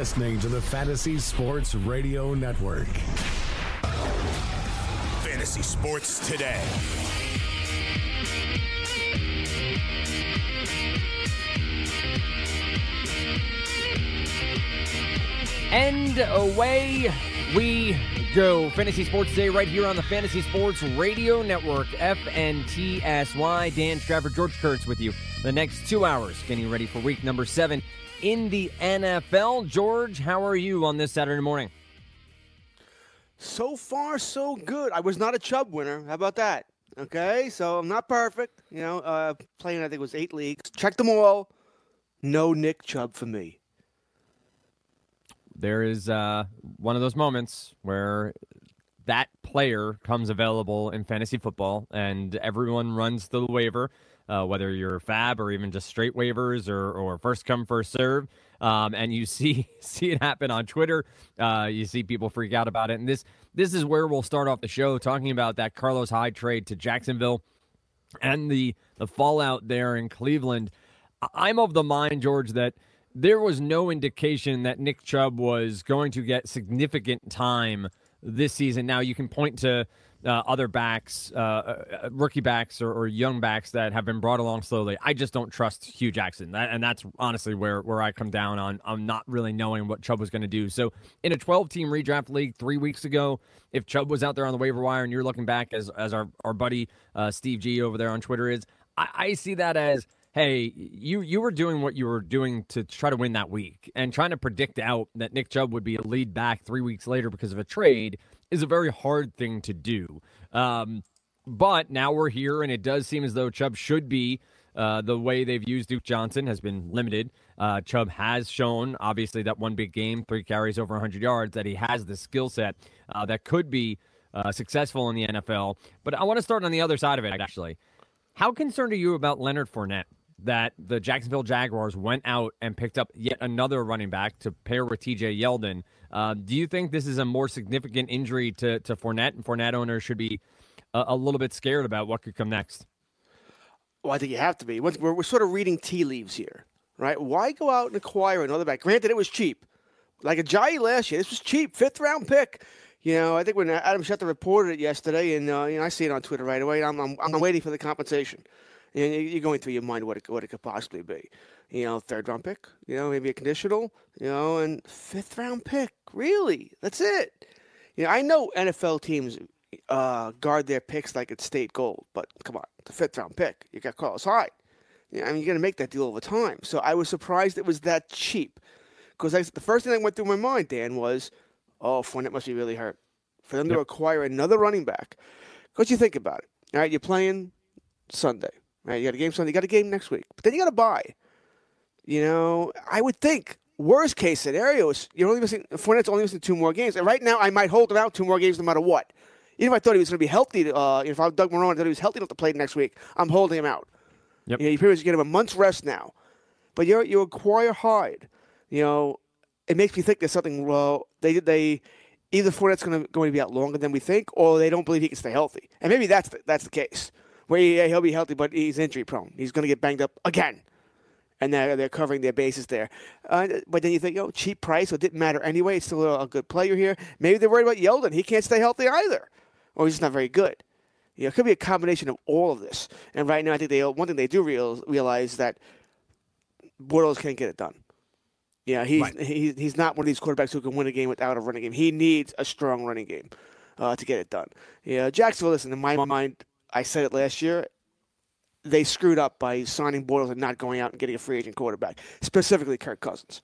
You're listening to the Fantasy Sports Radio Network. Fantasy Sports Today. And away we go. Fantasy Sports Day right here on the Fantasy Sports Radio Network, FNTSY. Dan Strafford, George Kurtz with you. The next two hours, getting ready for week number seven in the NFL. George, how are you on this Saturday morning? So far, so good. I was not a Chubb winner. How about that? Okay, so I'm not perfect. You know, uh, playing I think it was eight leagues. Check them all. No Nick Chubb for me. There is uh, one of those moments where that player comes available in fantasy football, and everyone runs the waiver uh, whether you're fab or even just straight waivers or, or first come first serve. Um, and you see see it happen on Twitter. Uh, you see people freak out about it, and this this is where we'll start off the show talking about that Carlos Hyde trade to Jacksonville and the the fallout there in Cleveland. I'm of the mind, George, that there was no indication that Nick Chubb was going to get significant time this season. Now you can point to uh, other backs, uh, uh, rookie backs or, or, young backs that have been brought along slowly. I just don't trust Hue Jackson, that, and that's honestly where where I come down on. I'm not really knowing what Chubb was going to do. So in a 12 team redraft league three weeks ago, if Chubb was out there on the waiver wire and you're looking back as as our our buddy uh, Steve G over there on Twitter is, I, I see that as hey, you you were doing what you were doing to try to win that week and trying to predict out that Nick Chubb would be a lead back three weeks later because of a trade is a very hard thing to do. Um, but now we're here, and it does seem as though Chubb should be. Uh, the way they've used Duke Johnson has been limited. Uh, Chubb has shown, obviously, that one big game, three carries over 100 yards, that he has the skill set uh, that could be uh, successful in the NFL. But I want to start on the other side of it, actually. How concerned are you about Leonard Fournette? That the Jacksonville Jaguars went out and picked up yet another running back to pair with TJ Yeldon uh, do you think this is a more significant injury to, to Fournette, and Fournette owners should be a, a little bit scared about what could come next? Well, I think you have to be. We're, we're sort of reading tea leaves here, right? Why go out and acquire another back? Granted, it was cheap. Like Ajayi last year, this was cheap, fifth round pick. You know, I think when Adam Schefter reported it yesterday, and uh, you know, I see it on Twitter right away. I'm, I'm, I'm waiting for the compensation, and you're going through your mind what it, what it could possibly be you know, third round pick, you know, maybe a conditional, you know, and fifth round pick. Really? That's it. You know, I know NFL teams uh, guard their picks like it's state gold, but come on, the fifth round pick, you got Carlos Hyde. You know, I mean, you're going to make that deal over time. So I was surprised it was that cheap. Because the first thing that went through my mind, Dan, was, oh, Fournette must be really hurt. For them yep. to acquire another running back. Because you think about it. All right, you're playing Sunday. Right, you got a game Sunday. You got a game next week. But then you got to buy. You know, I would think worst case scenario is you're only missing Fournette's only missing two more games, and right now I might hold him out two more games no matter what. Even if I thought he was going to be healthy, uh, if I was Doug Marrone, I thought he was healthy enough to play next week, I'm holding him out. Yep. You, know, you pretty much get him a month's rest now, but you you acquire Hyde. You know, it makes me think there's something. Well, they they either Fournette's going to going to be out longer than we think, or they don't believe he can stay healthy, and maybe that's the, that's the case. Where yeah, he'll be healthy, but he's injury prone. He's going to get banged up again and they're, they're covering their bases there. Uh, but then you think, oh, cheap price, so it didn't matter anyway. It's still a, a, good player here. Maybe they're worried about Yeldon. He can't stay healthy either, or he's not very good. You know, it could be a combination of all of this. And right now, I think they one thing they do real, realize that Bortles can't get it done. Yeah, he's right. he, he's not one of these quarterbacks who can win a game without a running game. He needs a strong running game uh, to get it done. Yeah, Jacksonville. Listen, in my mind, I said it last year they screwed up by signing Bortles and not going out and getting a free agent quarterback, specifically Kirk Cousins.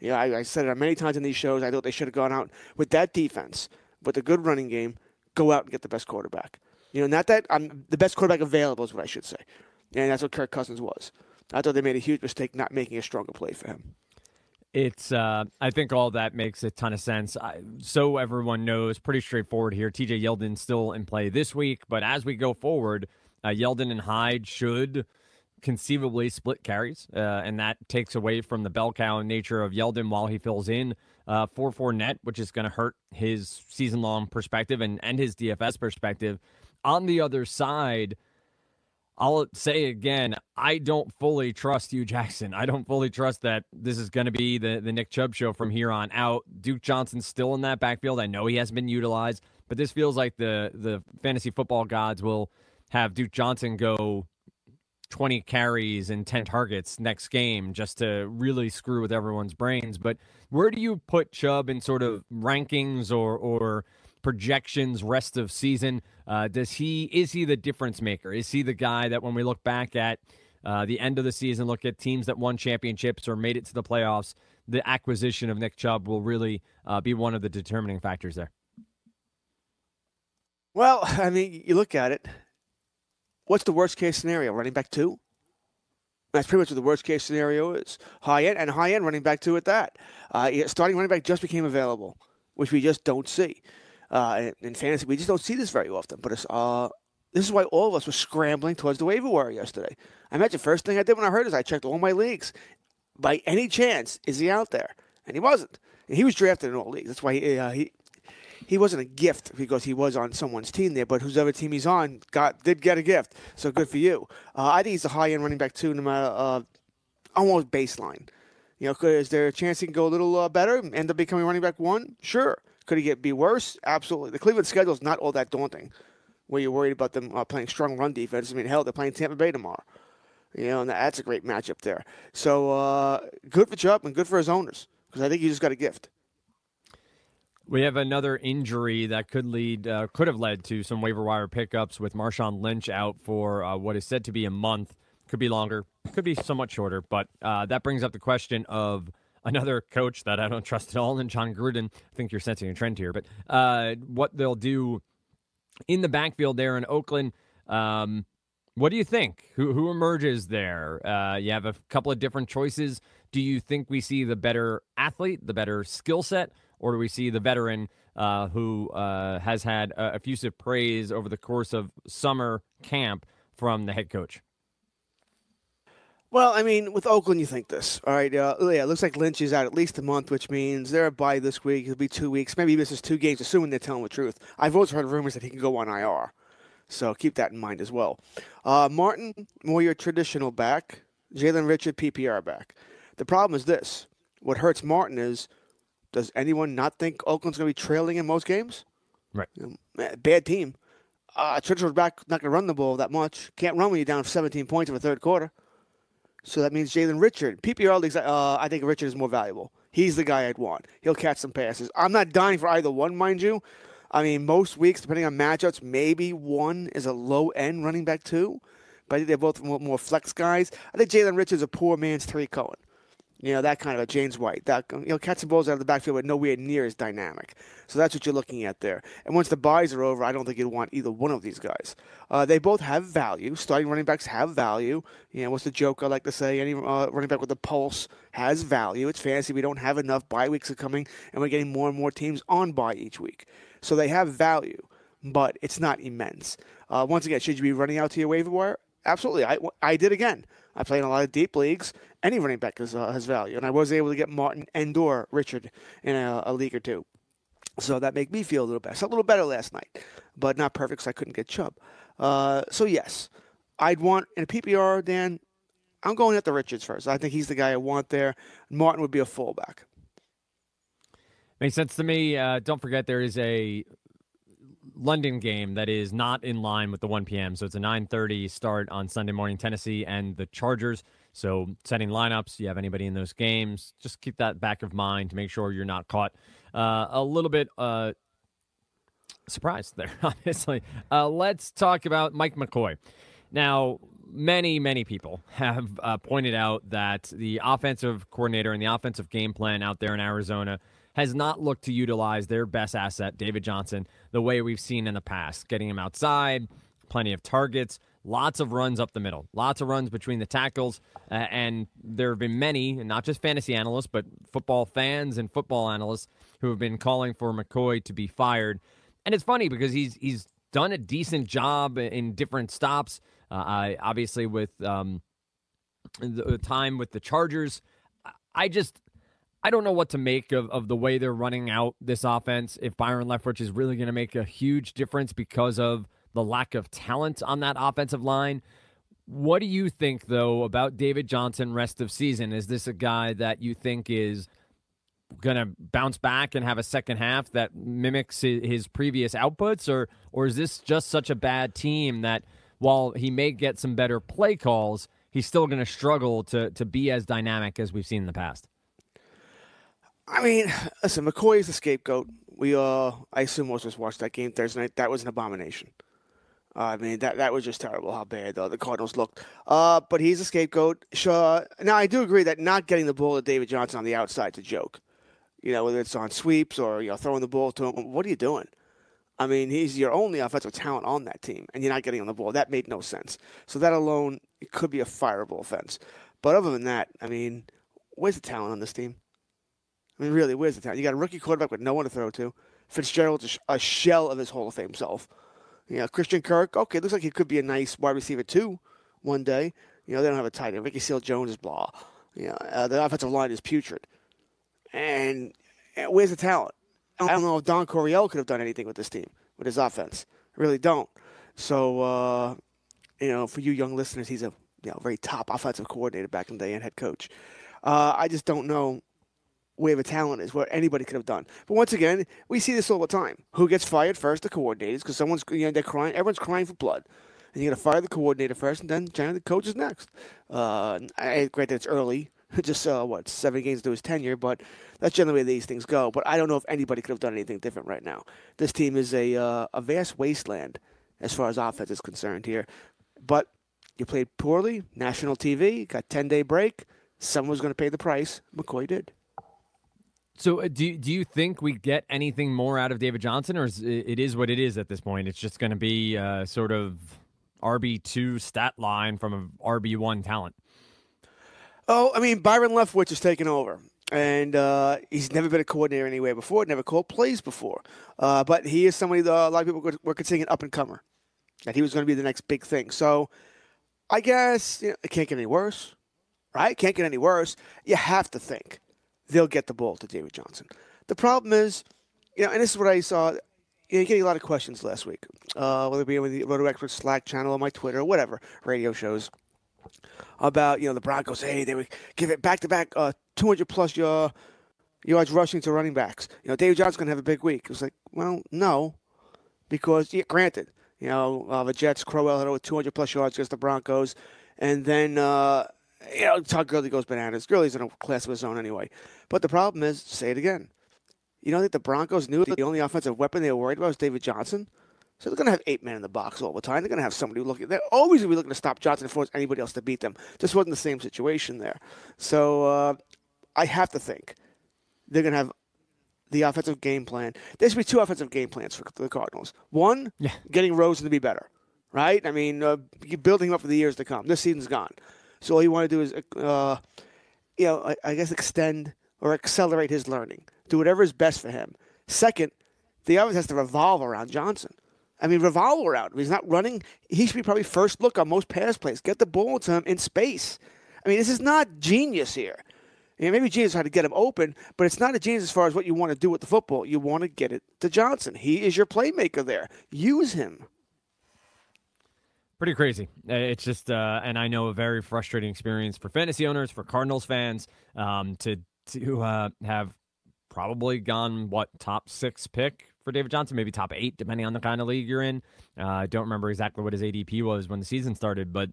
You know, I, I said it many times in these shows. I thought they should have gone out with that defense, with a good running game, go out and get the best quarterback. You know, not that I'm the best quarterback available is what I should say, and that's what Kirk Cousins was. I thought they made a huge mistake not making a stronger play for him. It's. Uh, I think all that makes a ton of sense. I, so everyone knows, pretty straightforward here. T.J. Yeldon still in play this week, but as we go forward, uh, Yeldon and Hyde should conceivably split carries, uh, and that takes away from the bell cow nature of Yeldon while he fills in uh, for Fournette, which is going to hurt his season long perspective and, and his DFS perspective. On the other side, I'll say again, I don't fully trust Hue Jackson. I don't fully trust that this is going to be the, the Nick Chubb show from here on out. Duke Johnson's still in that backfield. I know he hasn't been utilized, but this feels like the the fantasy football gods will have Duke Johnson go 20 carries and 10 targets next game just to really screw with everyone's brains. But where do you put Chubb in sort of rankings or or projections rest of season? Uh, does he is he the difference maker? Is he the guy that when we look back at uh, the end of the season, look at teams that won championships or made it to the playoffs, the acquisition of Nick Chubb will really uh, be one of the determining factors there. Well, I mean, you look at it. What's the worst case scenario? Running back two? That's pretty much what the worst case scenario is. High end and high end running back two at that. Uh, starting running back just became available, which we just don't see uh, in, fantasy. We just don't see this very often. But it's, uh, this is why all of us were scrambling towards the waiver wire yesterday. I imagine first thing I did when I heard is I checked all my leagues. By any chance, is he out there? And he wasn't. And he was drafted in all leagues. That's why he, uh, he he wasn't a gift because he was on someone's team there, but whose other team he's on got did get a gift. So good for you. Uh, I think he's a high end running back too, no matter uh, almost baseline. You know, is there a chance he can go a little uh, better, end up becoming running back one? Sure. Could he get be worse? Absolutely. The Cleveland schedule is not all that daunting. Where you're worried about them uh, playing strong run defense. I mean, hell, they're playing Tampa Bay tomorrow. You know, and that's a great matchup there. So uh, good for Chubb and good for his owners because I think he just got a gift. We have another injury that could lead, uh, could have led to some waiver wire pickups with Marshawn Lynch out for uh, what is said to be a month. Could be longer, could be somewhat shorter, but uh, that brings up the question of another coach that I don't trust at all, and Jon Gruden. I think you're sensing a trend here, but uh, what they'll do in the backfield there in Oakland. Um, what do you think? Who who emerges there? Uh, you have a couple of different choices. Do you think we see the better athlete, the better skill set, or do we see the veteran uh, who uh, has had uh, effusive praise over the course of summer camp from the head coach? Well, I mean, with Oakland, you think this. All right. Uh, yeah, it looks like Lynch is out at least a month, which means they're a bye this week. It'll be two weeks. Maybe he misses two games, assuming they're telling the truth. I've also heard rumors that he can go on IR. So keep that in mind as well. Uh, Martin, more your traditional back. Jalen Richard, PPR back. The problem is this. What hurts Martin is – does anyone not think Oakland's going to be trailing in most games? Right. You know, bad team. Uh, Churchill's back, not going to run the ball that much. Can't run when you're down 17 points in the third quarter. So that means Jalen Richard. PPR leagues, uh, I think Richard is more valuable. He's the guy I'd want. He'll catch some passes. I'm not dying for either one, mind you. I mean, most weeks, depending on matchups, maybe one is a low end running back too. But I think they're both more, more flex guys. I think Jalen Richard's a poor man's Tarik Cohen. You know, that kind of a James White. That you know, catching balls out of the backfield, but nowhere near as dynamic. So that's what you're looking at there. And once the buys are over, I don't think you'd want either one of these guys. Uh, they both have value. Starting running backs have value. You know, what's the joke I like to say? Any uh, running back with a pulse has value. It's fantasy. We don't have enough bye weeks are coming, and we're getting more and more teams on bye each week. So they have value, but it's not immense. Uh, once again, should you be running out to your waiver wire? Absolutely. I, I did again. I play in a lot of deep leagues. Any running back has, uh, has value. And I was able to get Martin and or Richard in a, a, league or two. So that made me feel a little better. a little better last night, but not perfect because I couldn't get Chubb. Uh, so, yes, I'd want in a PPR, Dan, I'm going at the Richards first. I think he's the guy I want there. Martin would be a fullback. Makes sense to me. Uh, don't forget there is a London game that is not in line with the 1 p.m. So it's a 9:30 start on Sunday morning. Tennessee and the Chargers. So setting lineups, you have anybody in those games, just keep that back of mind to make sure you're not caught uh, a little bit uh, surprised there. Obviously, uh, let's talk about Mike McCoy. Now, many many people have uh, pointed out that the offensive coordinator and the offensive game plan out there in Arizona has not looked to utilize their best asset, David Johnson, the way we've seen in the past, getting him outside, plenty of targets. lots of runs up the middle, lots of runs between the tackles. Uh, and there have been many, not just fantasy analysts, but football fans and football analysts who have been calling for McCoy to be fired. And it's funny because he's he's done a decent job in different stops. Uh, obviously with um, the time with the Chargers. I just I don't know what to make of, of the way they're running out this offense. If Byron Leftwich is really going to make a huge difference because of the lack of talent on that offensive line. What do you think though about David Johnson rest of season? Is this a guy that you think is going to bounce back and have a second half that mimics his previous outputs or or is this just such a bad team that while he may get some better play calls, he's still going to struggle to to be as dynamic as we've seen in the past? I mean, listen, McCoy is the scapegoat. We all, I assume most of us watched that game Thursday night. That was an abomination. Uh, I mean, that that was just terrible how bad uh, the Cardinals looked. Uh, but he's a scapegoat. Sure. Now, I do agree that not getting the ball to David Johnson on the outside is a joke. You know, whether it's on sweeps or you know throwing the ball to him. What are you doing? I mean, he's your only offensive talent on that team, and you're not getting on the ball. That made no sense. So that alone it could be a fireable offense. But other than that, I mean, where's the talent on this team? I mean, really, where's the talent? You got a rookie quarterback with no one to throw to. Fitzgerald's a shell of his Hall of Fame self. You know, Christian Kirk, okay, looks like he could be a nice wide receiver too one day. You know, they don't have a tight end. Ricky Seals-Jones is blah. You know, uh, the offensive line is putrid. And, and where's the talent? I don't know if Don Coryell could have done anything with this team, with his offense. I really don't. So, uh, you know, for you young listeners, he's a you know very top offensive coordinator back in the day and head coach. Uh, I just don't know where the talent is, what anybody could have done. But once again, we see this all the time. Who gets fired first? The coordinators, because someone's you know they're crying. Everyone's crying for blood, and you're gonna fire the coordinator first, and then generally the coach is next. Uh, I granted it's early, just uh, what seven games to his tenure, but that's generally where these things go. But I don't know if anybody could have done anything different right now. This team is a uh, a vast wasteland as far as offense is concerned here. But you played poorly, national TV, got ten day break. Someone was going to pay the price. McCoy did. So, uh, do do you think we get anything more out of David Johnson, or is it is what it is at this point? It's just going to be uh, sort of RB two stat line from an RB one talent. Oh, I mean Byron Leftwich is taking over, and uh, he's never been a coordinator anywhere before. Never called plays before, uh, but he is somebody that a lot of people were considering an up and comer, that he was going to be the next big thing. So, I guess you know, it can't get any worse, right? Can't get any worse. You have to think they'll get the ball to David Johnson. The problem is, you know, and this is what I saw. You know, getting a lot of questions last week, uh, whether it be on the Roto Expert Slack channel or my Twitter or whatever, radio shows, about, you know, the Broncos, hey, they would give it back to back 200 plus yards rushing to running backs. You know, David Johnson's to have a big week. It was like, well, no, because, yeah, granted, you know, uh, the Jets, Crowell had over 200 plus yards against the Broncos. And then, uh, you know, Todd Gurley goes bananas. Gurley's in a class of his own anyway. But the problem is, say it again. You don't think the Broncos knew the only offensive weapon they were worried about was David Johnson? So they're going to have eight men in the box all the time. They're going to have somebody looking. They're always going to be looking to stop Johnson and force anybody else to beat them. Just wasn't the same situation there. So uh, I have to think they're going to have the offensive game plan. There should be two offensive game plans for the Cardinals. One, yeah. getting Rosen to be better, right? I mean, uh, building him up for the years to come. This season's gone. So all you want to do is, uh, you know, I, I, guess extend or accelerate his learning. Do whatever is best for him. Second, the offense has to revolve around Johnson. I mean, revolve around. He's not running. He should be probably first look on most pass plays. Get the ball to him in space. I mean, this is not genius here. You know, maybe genius how to get him open, but it's not a genius as far as what you want to do with the football. You want to get it to Johnson. He is your playmaker there. Use him pretty crazy. Uh, it's just, uh, and I know a very frustrating experience for fantasy owners, for Cardinals fans, um, to to uh, have probably gone what top six pick for David Johnson, maybe top eight, depending on the kind of league you're in. Uh, I don't remember exactly what his ADP was when the season started, but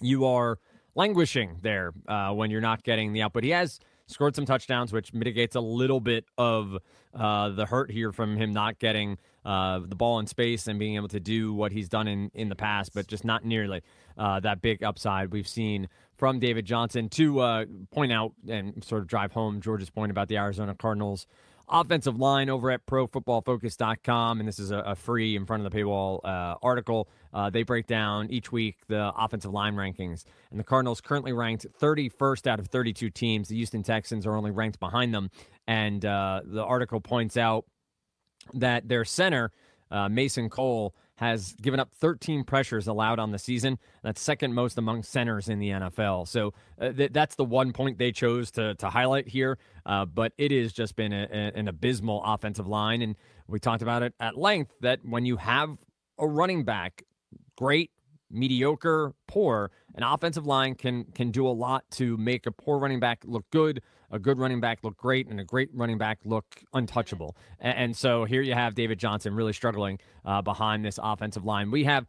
you are languishing there uh, when you're not getting the output. He has scored some touchdowns, which mitigates a little bit of uh, the hurt here from him not getting uh, the ball in space and being able to do what he's done in, in the past, but just not nearly uh, that big upside we've seen from David Johnson to uh, point out and sort of drive home George's point about the Arizona Cardinals offensive line over at profootballfocus.com. And this is a, a free in front of the paywall uh, article. Uh, they break down each week the offensive line rankings. And the Cardinals currently ranked 31st out of 32 teams. The Houston Texans are only ranked behind them. And uh, the article points out that their center, uh, Mason Cole, has given up 13 pressures allowed on the season. That's second most among centers in the NFL. So uh, th- that's the one point they chose to, to highlight here. Uh, but it has just been a, a, an abysmal offensive line. And we talked about it at length that when you have a running back, great, mediocre, poor, an offensive line can can do a lot to make a poor running back look good, a good running back look great, and a great running back look untouchable. And, and so here you have David Johnson really struggling uh, behind this offensive line. We have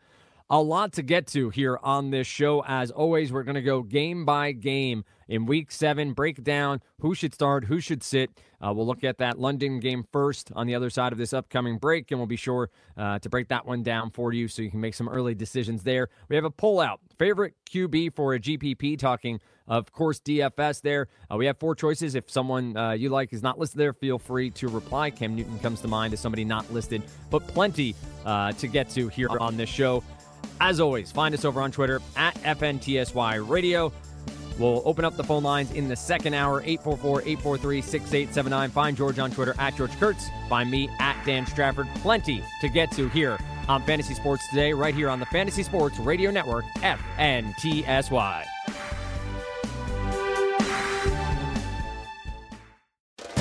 a lot to get to here on this show. As always, we're going to go game by game in week seven, break down who should start, who should sit. Uh, we'll look at that London game first on the other side of this upcoming break, and we'll be sure uh, to break that one down for you so you can make some early decisions there. We have a pullout. Favorite QB for a GPP, talking, of course, DFS there. Uh, we have four choices. If someone uh, you like is not listed there, feel free to reply. Cam Newton comes to mind as somebody not listed, but plenty uh, to get to here on this show. As always, find us over on Twitter at FNTSY Radio. We'll open up the phone lines in the second hour, 844-843-6879. Find George on Twitter at George Kurtz. Find me at Dan Strafford. Plenty to get to here on Fantasy Sports Today, right here on the Fantasy Sports Radio Network, FNTSY.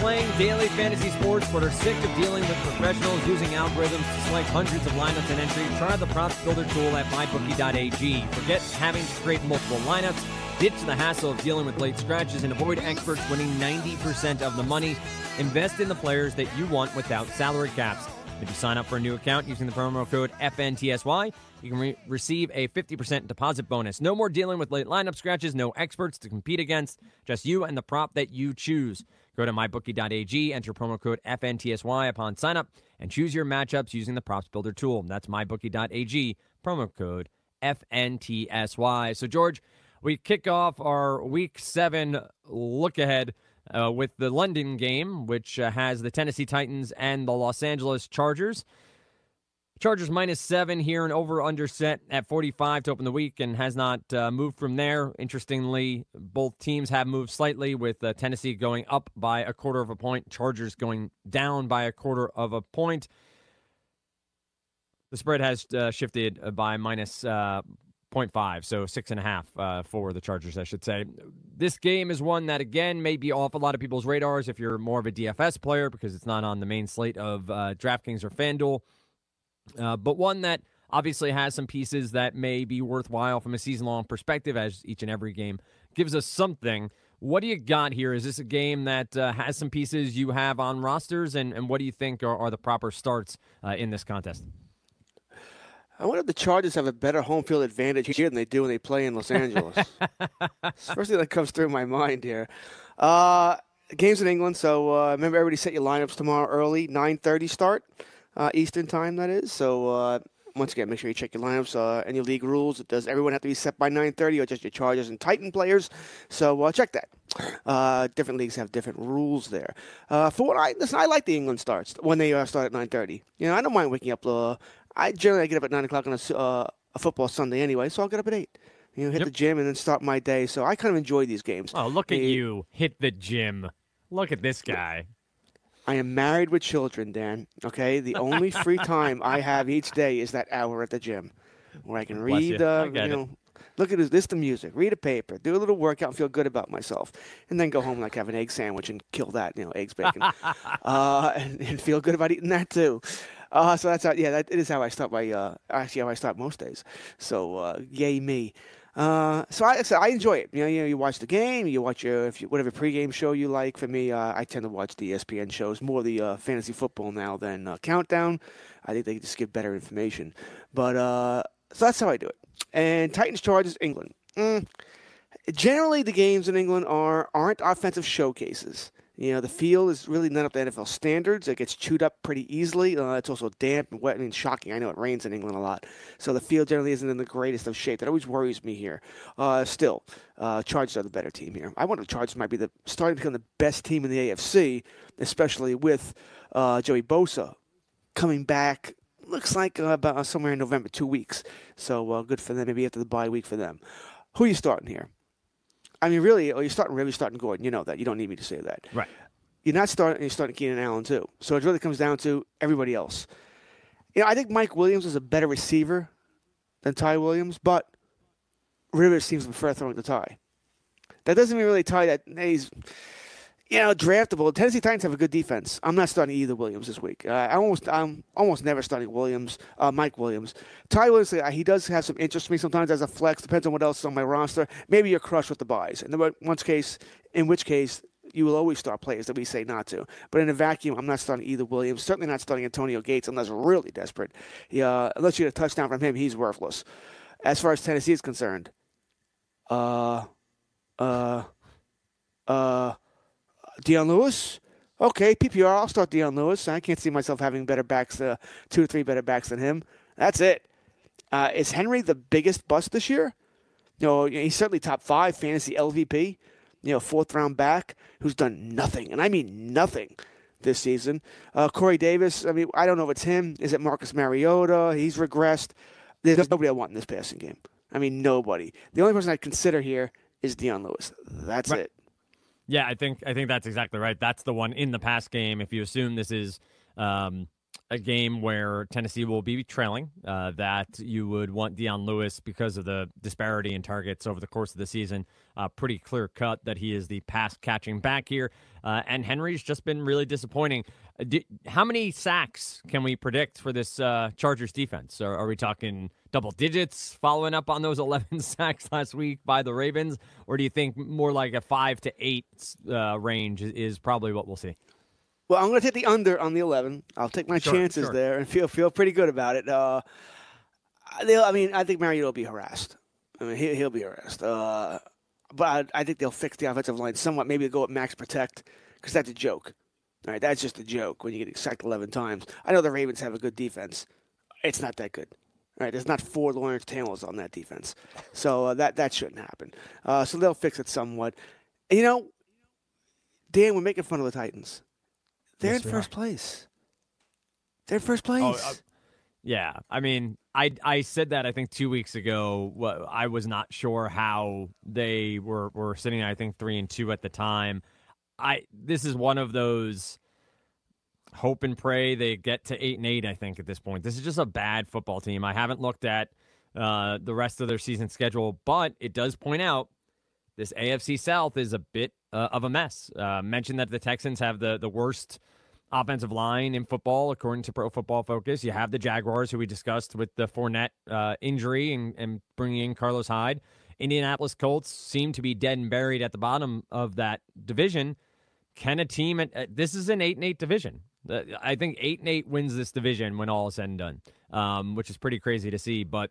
Playing daily fantasy sports but are sick of dealing with professionals using algorithms to select hundreds of lineups and entry, try the Props Builder tool at MyBookie.ag. Forget having to create multiple lineups, ditch the hassle of dealing with late scratches, and avoid experts winning 90% of the money. Invest in the players that you want without salary caps. If you sign up for a new account using the promo code FNTSY, you can re- receive a 50% deposit bonus. No more dealing with late lineup scratches, no experts to compete against, just you and the prop that you choose. Go to mybookie.ag, enter promo code FNTSY upon sign up, and choose your matchups using the props builder tool. That's mybookie.ag, promo code FNTSY. So, George, we kick off our week seven look ahead uh, with the London game, which uh, has the Tennessee Titans and the Los Angeles Chargers. Chargers minus seven here and over under set at 45 to open the week and has not uh, moved from there. Interestingly, both teams have moved slightly with uh, Tennessee going up by a quarter of a point, Chargers going down by a quarter of a point. The spread has uh, shifted by minus, uh, 0.5, so six and a half uh, for the Chargers, I should say. This game is one that, again, may be off a lot of people's radars if you're more of a DFS player because it's not on the main slate of uh, DraftKings or FanDuel, uh, but one that obviously has some pieces that may be worthwhile from a season long perspective, as each and every game gives us something. What do you got here? Is this a game that uh, has some pieces you have on rosters, and, and what do you think are, are the proper starts uh, in this contest? I wonder if the Chargers have a better home field advantage here than they do when they play in Los Angeles. First thing that comes through my mind here. Uh, games in England, so uh, remember everybody set your lineups tomorrow early, 9.30 start, uh, Eastern time that is. So uh, once again, make sure you check your lineups uh, and your league rules. Does everyone have to be set by 9.30 or just your Chargers and Titan players? So uh, check that. Uh, different leagues have different rules there. Uh, for what I listen, I like the England starts when they uh, start at 9.30. You know, I don't mind waking up uh, I generally get up at nine o'clock on a, uh, a football Sunday anyway, so I'll get up at eight. You know, hit Yep. the gym and then start my day. So I kind of enjoy these games. Oh, look at you. Hit the gym. Look at this guy. I am married with children, Dan. Okay, the only free time I have each day is that hour at the gym, where I can read, you. uh, I you it. know, look at this, this the music, read a paper, do a little workout, and feel good about myself, and then go home like have an egg sandwich and kill that, you know, eggs, bacon, uh, and, and, feel good about eating that too. Uh, so that's how, yeah, that is how I start my, uh, actually how I start most days. So, uh, yay me. Uh, so I, so I enjoy it. You know, you know, you watch the game, you watch your if you, whatever pregame show you like. For me, uh, I tend to watch the ESPN shows more the uh, fantasy football now than uh, Countdown. I think they just give better information. But uh, so that's how I do it. And Titans Chargers England. Mm, generally, the games in England are aren't offensive showcases. You know, the field is really not up to NFL standards. It gets chewed up pretty easily. Uh, it's also damp and wet. and shocking. I know it rains in England a lot. So the field generally isn't in the greatest of shape. That always worries me here. Uh, still, uh, Chargers are the better team here. I wonder if Chargers might be the starting to become the best team in the AFC, especially with uh, Joey Bosa coming back. Looks like uh, about somewhere in November, two weeks. So uh, good for them. Maybe after the bye week for them. Who are you starting here? I mean, really, oh, you're starting really starting Gordon. You know that. You don't need me to say that. Right. You're not starting. You're starting Keenan Allen too. So it really comes down to everybody else. You know, I think Mike Williams is a better receiver than Ty Williams, but Rivers seems to prefer throwing to Ty. That doesn't mean really Ty that he's you know, draftable. Tennessee Titans have a good defense. I'm not starting either Williams this week. Uh, I almost, I'm almost never starting Williams, uh, Mike Williams. Ty Williams, uh, he does have some interest to me sometimes as a flex. Depends on what else is on my roster. Maybe you're crushed with the buys. In the one case, in which case, you will always start players that we say not to. But in a vacuum, I'm not starting either Williams. Certainly not starting Antonio Gates unless really desperate. Yeah, unless you get a touchdown from him, he's worthless. As far as Tennessee is concerned, uh, uh, uh. Dion Lewis. Okay, PPR. I'll start Dion Lewis. I can't see myself having better backs, uh, two or three better backs than him. That's it. Uh, is Henry the biggest bust this year? You know, he's certainly top five fantasy LVP. You know, fourth round back who's done nothing, and I mean nothing this season. Uh, Corey Davis. I mean, I don't know if it's him. Is it Marcus Mariota? He's regressed. There's nobody I want in this passing game. I mean, nobody. The only person I consider here is Dion Lewis. That's right. it. Yeah, I think I think that's exactly right. That's the one in the past game. If you assume this is um, a game where Tennessee will be trailing, uh, that you would want Dion Lewis because of the disparity in targets over the course of the season. Uh, pretty clear cut that he is the pass catching back here. Uh, and Henry's just been really disappointing. Uh, how many sacks can we predict for this uh, Chargers defense? Are, are, we talking double digits following up on those 11 sacks last week by the Ravens? Or do you think more like a five to eight uh, range is probably what we'll see? Well, I'm going to take the under on the 11. I'll take my sure, chances sure. there and feel feel pretty good about it. Uh, I mean, I think Mariota will be harassed. I mean, he, will be harassed. Uh, but I, I, think they'll fix the offensive line somewhat. Maybe they'll go at max protect because that's a joke. All right, that's just a joke when you get sacked 11 times. I know the Ravens have a good defense. It's not that good. Right, there's not four Lawrence Taylors on that defense, so uh, that that shouldn't happen. Uh, so they'll fix it somewhat. And, you know, Dan, we're making fun of the Titans. They're yes, in first are. place. They're in first place. Oh, uh, yeah, I mean, I I said that I think two weeks ago. I was not sure how they were were sitting. I think three and two at the time. I this is one of those hope and pray they get to eight and eight. I think at this point, this is just a bad football team. I haven't looked at uh, the rest of their season schedule, but it does point out this AFC South is a bit uh, of a mess. Uh, mentioned that the Texans have the the worst offensive line in football, according to Pro Football Focus. You have the Jaguars, who we discussed with the Fournette uh, injury and, and bringing in Carlos Hyde. Indianapolis Colts seem to be dead and buried at the bottom of that division. Can a team? At, uh, this is an eight and eight division. I think eight and eight wins this division when all is said and done, um, which is pretty crazy to see. But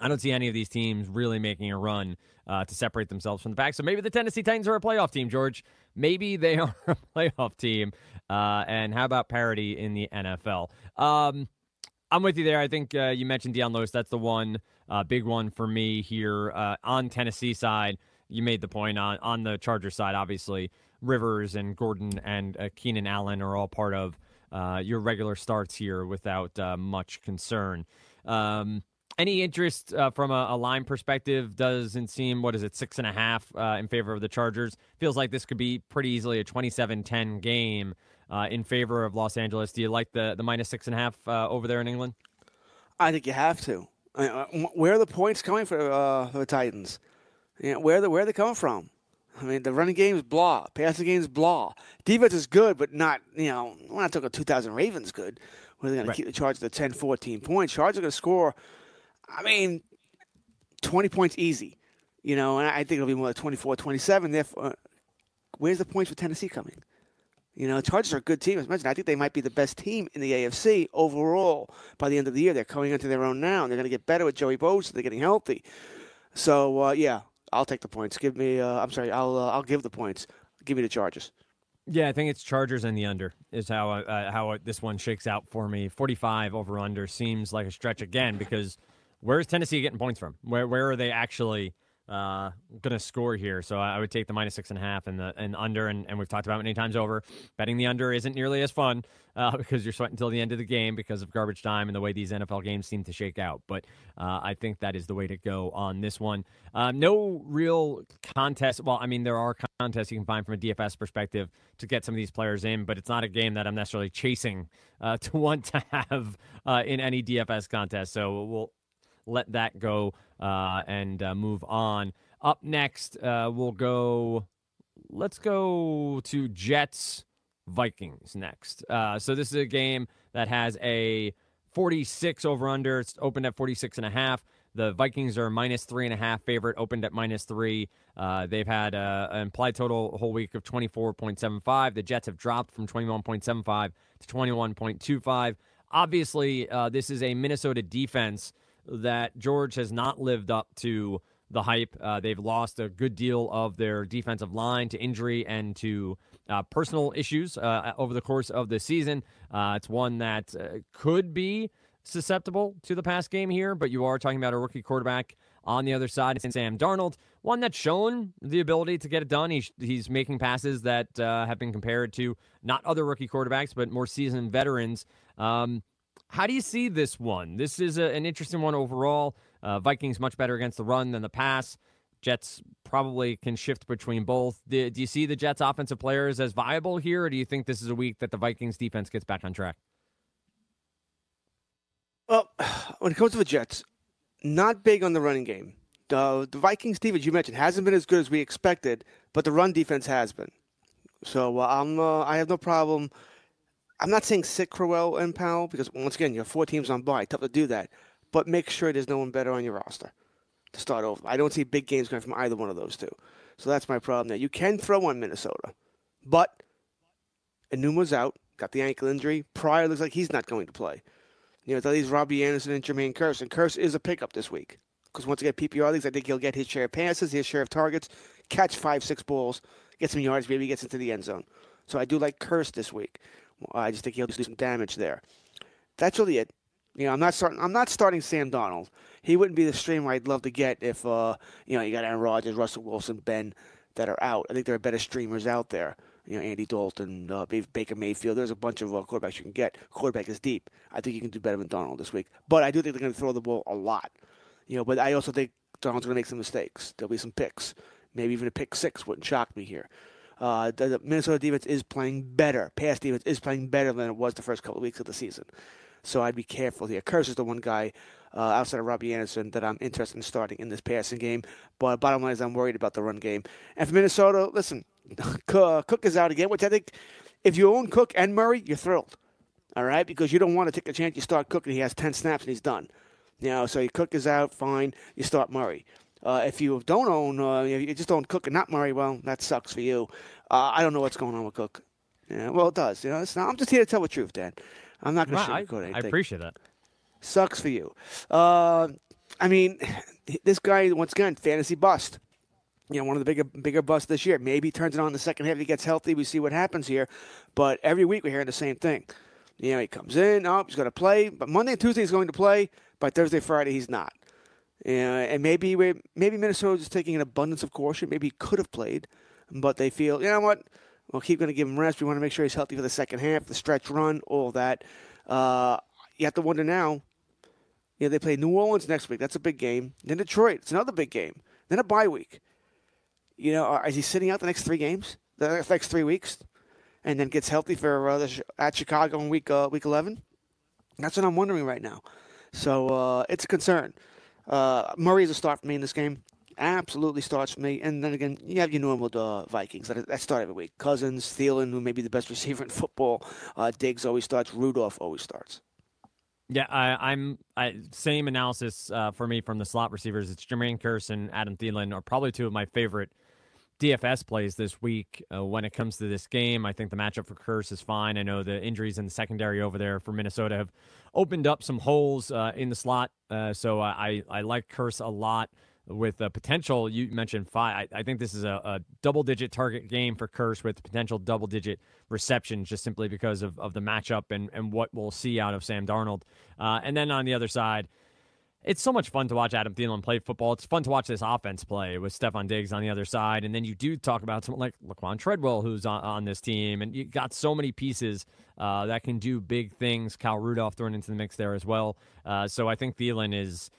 I don't see any of these teams really making a run uh, to separate themselves from the pack. So maybe the Tennessee Titans are a playoff team, George. Maybe they are a playoff team. Uh, and how about parity in the NFL? Um, I'm with you there. I think uh, you mentioned Dion Lewis. That's the one uh, big one for me here uh, on Tennessee side. You made the point on on the Charger side. Obviously, Rivers and Gordon and uh, Keenan Allen are all part of your regular starts here without much concern. Um, any interest uh, from a, a, line perspective doesn't seem what is it six and a half uh, in favor of the chargers feels like this could be pretty easily a 27-10 game uh, in favor of los angeles do you like the, the minus six and a half uh, over there in england i think you have to Uh, where are the points coming uh, for the Titans? You know, where, the, where are they coming from? I mean, the running game is blah. Passing game is blah. Defense is good, but not, you know, when I took talking 2,000 Ravens good. Where they're going right. to keep the Chargers to 10, 14 points. Chargers are going to score, I mean, 20 points easy. You know, and I think it'll be more like 24, 27. Therefore, where's the points for Tennessee coming? You know, Chargers are a good team. As mentioned, I think they might be the best team in the AFC overall by the end of the year. They're coming into their own now, and they're going to get better with Joey Bosa. They're getting healthy. So uh, yeah, I'll take the points. Give me. Uh, I'm sorry. I'll uh, I'll give the points. Give me the Chargers. Yeah, I think it's Chargers and the under is how uh, how this one shakes out for me. 45 over under seems like a stretch again because where's Tennessee getting points from? Where where are they actually? Uh, going to score here. So I would take the minus six and a half and the and under. And, and we've talked about many times over. Betting the under isn't nearly as fun uh, because you're sweating until the end of the game because of garbage time and the way these NFL games seem to shake out. But uh, I think that is the way to go on this one. Uh, no real contest. Well, I mean, there are contests you can find from a DFS perspective to get some of these players in, but it's not a game that I'm necessarily chasing uh, to want to have uh, in any DFS contest. So we'll let that go uh, and uh, move on. Up next, uh, we'll go. Let's go to Jets Vikings next. Uh, so this is a game that has a 46 over under. It's opened at 46 and a half. The Vikings are minus three and a half favorite, opened at minus three. Uh, they've had uh, an implied total whole week of 24.75. The Jets have dropped from 21.75 to 21.25. Obviously, uh, this is a Minnesota defense that George has not lived up to the hype. Uh, they've lost a good deal of their defensive line to injury and to uh, personal issues uh, over the course of the season. Uh, it's one that uh, could be susceptible to the pass game here, but you are talking about a rookie quarterback on the other side. It's Sam Darnold, one that's shown the ability to get it done. He's, he's making passes that uh, have been compared to not other rookie quarterbacks, but more seasoned veterans. Um, how do you see this one? This is a, an interesting one overall. Uh, Vikings much better against the run than the pass. Jets probably can shift between both. Do, do, you see the Jets' offensive players as viable here, or do you think this is a week that the Vikings defense gets back on track? Well, when it comes to the Jets, not big on the running game. The, the Vikings defense you mentioned hasn't been as good as we expected, but the run defense has been. So uh, I'm uh, I have no problem I'm not saying sit Crowell and Powell because once again you have four teams on bye, tough to do that. But make sure there's no one better on your roster to start over. I don't see big games coming from either one of those two. So that's my problem there. You can throw on Minnesota, but Enunwa's out, got the ankle injury. Pryor looks like he's not going to play. You know, that leaves Robbie Anderson and Jermaine Kearse. And Kearse is a pickup this week. Because once again, PPR leagues, I think he'll get his share of passes, his share of targets, catch five, six balls, get some yards, maybe gets into the end zone. So I do like Kearse this week. I just think he'll do some damage there. That's really it. You know, I'm not starting. I'm not starting Sam Darnold. He wouldn't be the streamer I'd love to get if uh, you know you got Aaron Rodgers, Russell Wilson, Ben that are out. I think there are better streamers out there. You know, Andy Dalton, uh, Baker Mayfield. There's a bunch of uh, quarterbacks you can get. Quarterback is deep. I think you can do better than Darnold this week. But I do think they're going to throw the ball a lot. You know, but I also think Darnold's going to make some mistakes. There'll be some picks. Maybe even a pick six wouldn't shock me here. Uh, the, Minnesota defense is playing better. Pass defense is playing better than it was the first couple of weeks of the season. So I'd be careful here. Kearse is the one guy uh, outside of Robbie Anderson that I'm interested in starting in this passing game. But bottom line is I'm worried about the run game. And for Minnesota, listen, Cook is out again, which I think if you own Cook and Murray, you're thrilled. All right, because you don't want to take a chance. You start Cook and he has ten snaps and he's done. You know, so your Cook is out, fine. You start Murray. Uh, if you don't own, uh, you just don't Cook and not Murray, well, that sucks for you. Uh, I don't know what's going on with Cook. Yeah, well, it does. You know, it's not, I'm just here to tell the truth, Dan. I'm not going to well, sugarcoat anything. I appreciate that. Sucks for you. Uh, I mean, this guy once again, fantasy bust. You know, one of the bigger bigger busts this year. Maybe he turns it on in the second half. He gets healthy. We see what happens here. But every week we're hearing the same thing. You know, he comes in. Oh, he's going to play. But Monday and Tuesday he's going to play. But Thursday, Friday he's not. And maybe maybe Minnesota's is taking an abundance of caution. Maybe he could have played, but they feel, you know what? We'll keep going to give him rest. We want to make sure he's healthy for the second half, the stretch run, all that. Uh, you have to wonder now. Yeah, they play New Orleans next week. That's a big game. Then Detroit. It's another big game. Then a bye week. You know, is he sitting out the next three games? The next three weeks, and then gets healthy for uh, at Chicago in week uh, week eleven. That's what I'm wondering right now. So uh, it's a concern. Uh, Murray is a start for me in this game. Absolutely starts for me. And then again, you have your normal uh, Vikings that, that start every week. Cousins, Thielen, who may be the best receiver in football. Uh, Diggs always starts. Rudolph always starts. Yeah, I, am same analysis uh, for me from the slot receivers. It's Jermaine Kearse and Adam Thielen are probably two of my favorite DFS plays this week uh, when it comes to this game. I think the matchup for Kearse is fine. I know the injuries in the secondary over there for Minnesota have opened up some holes uh, in the slot, uh, so I, I like Kearse a lot with the potential. You mentioned five. I, I think this is a, a, double digit target game for Kearse with potential double digit receptions just simply because of, of the matchup and, and what we'll see out of Sam Darnold. Uh, and then on the other side, it's so much fun to watch Adam Thielen play football. It's fun to watch this offense play with Stefon Diggs on the other side. And then you do talk about someone like Laquon Treadwell, who's on, on this team. And you got so many pieces uh, that can do big things. Kyle Rudolph thrown into the mix there as well. Uh, so I think Thielen is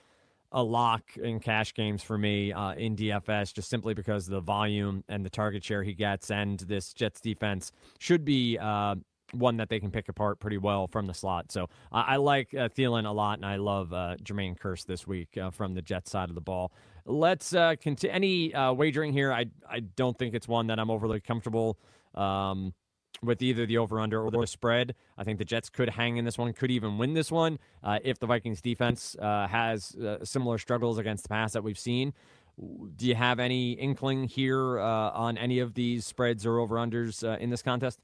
a lock in cash games for me uh, in DFS, just simply because of the volume and the target share he gets, and this Jets defense should be uh, one that they can pick apart pretty well from the slot. So I like uh, Thielen a lot, and I love uh, Jermaine Kearse this week uh, from the Jets side of the ball. Let's uh, continue. Any uh, wagering here? I I don't think it's one that I'm overly comfortable. Um, with either the over under or the spread. I think the Jets could hang in this one, could even win this one uh, if the Vikings defense uh, has uh, similar struggles against the pass that we've seen. Do you have any inkling here uh, on any of these spreads or over unders in this contest?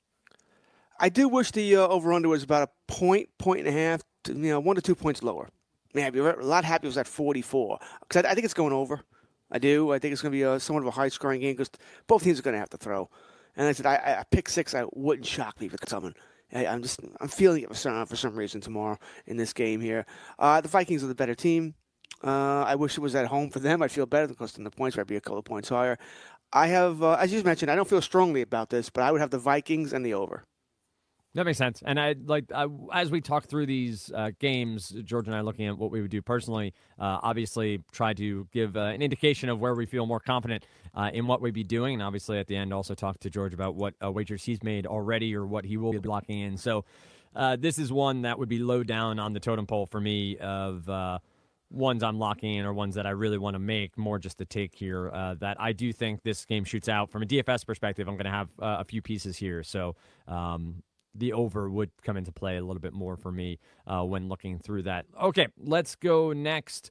I do wish the uh, over under was about a point, point and a half, to, you know, one to two points lower. Man, I'd be a lot happier was at 44 because I, I, think it's going over. I do. I think it's going to be a, somewhat of a high scoring game because both teams are going to have to throw. And I said, I, I pick six. I wouldn't shock me if it's coming. I, am just, I'm feeling it for some, for some reason tomorrow in this game here. Uh, the Vikings are the better team. Uh, I wish it was at home for them. I'd feel better because then the points I'd be a couple of points higher. I have, uh, as you mentioned, I don't feel strongly about this, but I would have the Vikings and the over. That makes sense. And I like I, as we talk through these uh, games, George and I looking at what we would do personally. Uh, obviously, try to give uh, an indication of where we feel more confident uh, in what we'd be doing, and obviously at the end also talk to George about what uh, wagers he's made already or what he will be locking in. So uh, this is one that would be low down on the totem pole for me of ones I'm locking in or ones that I really want to make. More just to take here that I do think this game shoots out from a DFS perspective. I'm going to have a few pieces here, so. Um, the over would come into play a little bit more for me uh, when looking through that. Okay, let's go next.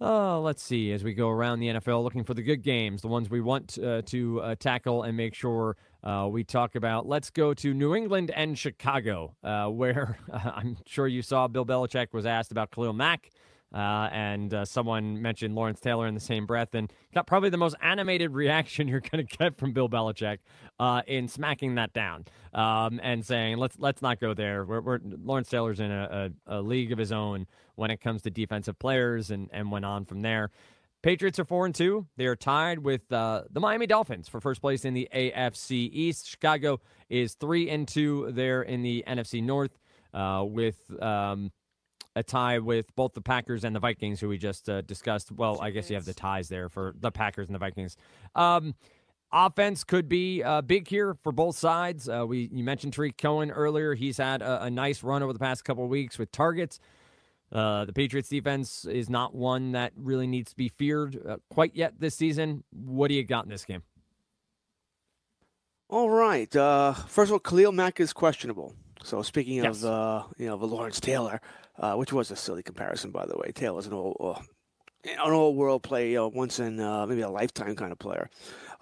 Uh, let's see as we go around the NFL looking for the good games, the ones we want uh, to uh, tackle and make sure uh, we talk about. Let's go to New England and Chicago, uh, where I'm sure you saw Bill Belichick was asked about Khalil Mack. Uh, and uh, someone mentioned Lawrence Taylor in the same breath, and got probably the most animated reaction you're going to get from Bill Belichick uh, in smacking that down um, and saying, "Let's let's not go there." We're, we're Lawrence Taylor's in a, a, a, league of his own when it comes to defensive players, and and went on from there. Patriots are four and two. They are tied with uh, the Miami Dolphins for first place in the AFC East. Chicago is three and two there in the NFC North uh, with. Um, a tie with both the Packers and the Vikings, who we just uh, discussed. Well, I guess you have the ties there for the Packers and the Vikings. Um, offense could be uh, big here for both sides. Uh, we you mentioned Tarik Cohen earlier. He's had a, a, nice run over the past couple of weeks with targets. Uh, the Patriots defense is not one that really needs to be feared uh, quite yet this season. What do you got in this game? All right. Uh, first of all, Khalil Mack is questionable. So speaking yes. of uh, you know, the Lawrence Taylor, uh, which was a silly comparison, by the way. Taylor's an old, uh, an old world player, you know, once in uh, maybe a lifetime kind of player.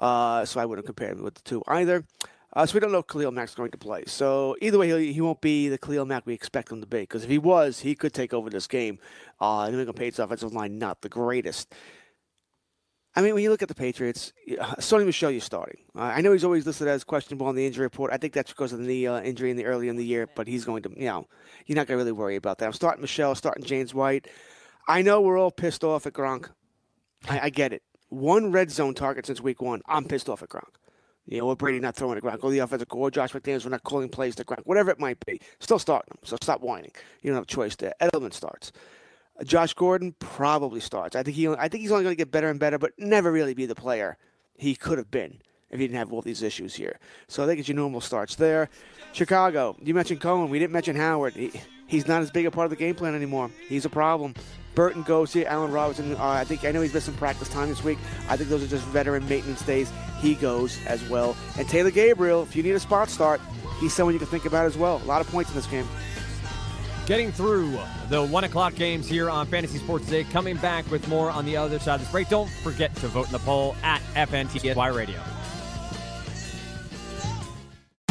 Uh, so I wouldn't compare him with the two either. Uh, so we don't know if Khalil Mack's going to play. So either way, he, he won't be the Khalil Mack we expect him to be. Because if he was, he could take over this game. Uh, New England Patriots offensive line not the greatest. I mean, when you look at the Patriots, Sony Michel, you're starting. Uh, I know he's always listed as questionable on the injury report. I think that's because of the knee uh, injury in the early in the year, but he's going to, you know, you're not going to really worry about that. I'm starting Michel, starting James White. I know we're all pissed off at Gronk. I, I get it. One red zone target since week one. I'm pissed off at Gronk. You know, or Brady not throwing to Gronk, or the offensive or Josh McDaniels we're not calling plays to Gronk, whatever it might be. Still starting them, so stop whining. You don't have a choice there. Edelman starts. Josh Gordon probably starts. I think he. I think he's only going to get better and better, but never really be the player he could have been if he didn't have all these issues here. So I think it's your normal starts there. Chicago. You mentioned Cohen. We didn't mention Howard. He, he's not as big a part of the game plan anymore. He's a problem. Burton goes here. Allen Robinson, uh, I think I know he's missed some practice time this week. I think those are just veteran maintenance days. He goes as well. And Taylor Gabriel, if you need a spot start, he's someone you can think about as well. A lot of points in this game. Getting through the one o'clock games here on Fantasy Sports Today. Coming back with more on the other side of this break. Don't forget to vote in the poll at FNTSY Radio.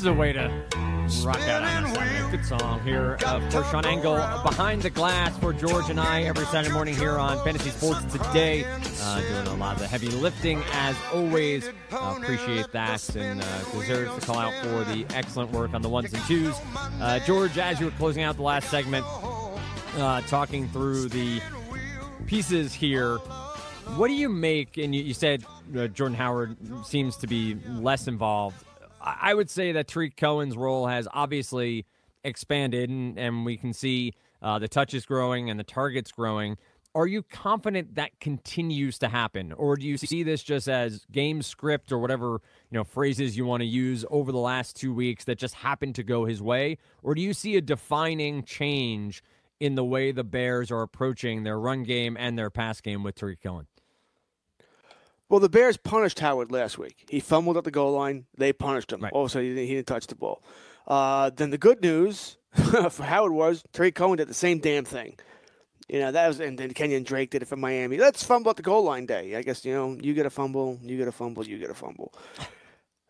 Is a way to rock out on a. Good song here. Of course, Sean Engel behind the glass for George and I every Saturday morning here on Fantasy Sports Today. Uh, doing a lot of the heavy lifting as always. Uh, appreciate that and uh, deserves the call out for the excellent work on the ones and twos. Uh, George, as you were closing out the last segment, uh, talking through the pieces here. What do you make? And you, you said uh, Jordan Howard seems to be less involved. I, would say that Tarik Cohen's role has obviously expanded, and, and we can see uh, the touches growing and the targets growing. Are you confident that continues to happen, or do you see this just as game script or whatever you know phrases you want to use over the last two weeks that just happened to go his way, or do you see a defining change in the way the Bears are approaching their run game and their pass game with Tarik Cohen? Well, the Bears punished Howard last week. He fumbled at the goal line. They punished him. Right. Also, he didn't, he didn't touch the ball. Uh, then the good news for Howard was Terry Cohen did the same damn thing. You know that was, and then Kenyan Drake did it for Miami. Let's fumble at the goal line day. I guess you know you get a fumble, you get a fumble, you get a fumble.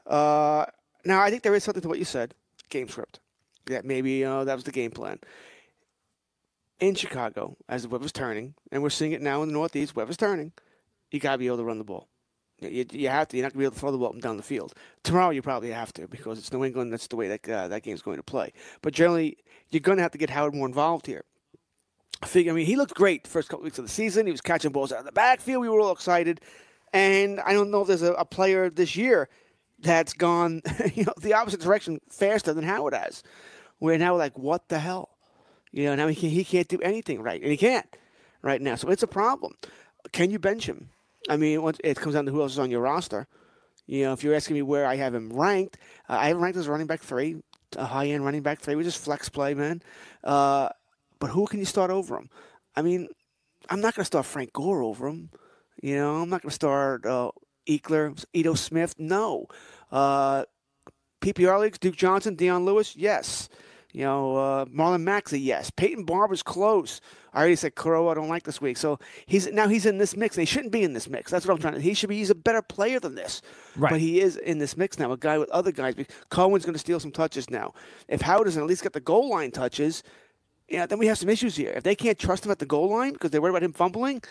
Uh, now I think there is something to what you said. Game script. That maybe uh, that was the game plan. In Chicago, as the weather's turning, and we're seeing it now in the Northeast, weather's turning. You gotta be able to run the ball. You, you have to. You're not gonna be able to throw the ball down the field. Tomorrow you probably have to because it's New England. That's the way that uh, that game's going to play. But generally, you're gonna have to get Howard more involved here. I figure. I mean, he looked great the first couple weeks of the season. He was catching balls out of the backfield. We were all excited. And I don't know if there's a, a player this year that's gone, you know, the opposite direction faster than Howard has. We're now like, what the hell? You know, now he, can, he can't do anything right, and he can't right now. So it's a problem. Can you bench him? I mean, it comes down to who else is on your roster. You know, if you're asking me where I have him ranked, uh, I have him ranked as running back three, a high end running back three, which is flex play, man. Uh, but who can you start over him? I mean, I'm not going to start Frank Gore over him. You know, I'm not going to start uh, Ekeler, Ito Smith. No. Uh, PPR leagues, Duke Johnson, Dion Lewis, yes. You know, uh, Marlon a yes. Peyton Barber's close. I already said Crow I don't like this week. So he's now he's in this mix. He shouldn't be in this mix. That's what I'm trying to. He should be. He's a better player than this. Right. But he is in this mix now. A guy with other guys. Cohen's going to steal some touches now. If Howard doesn't at least get the goal line touches, yeah, then we have some issues here. If they can't trust him at the goal line because they're worried about him fumbling,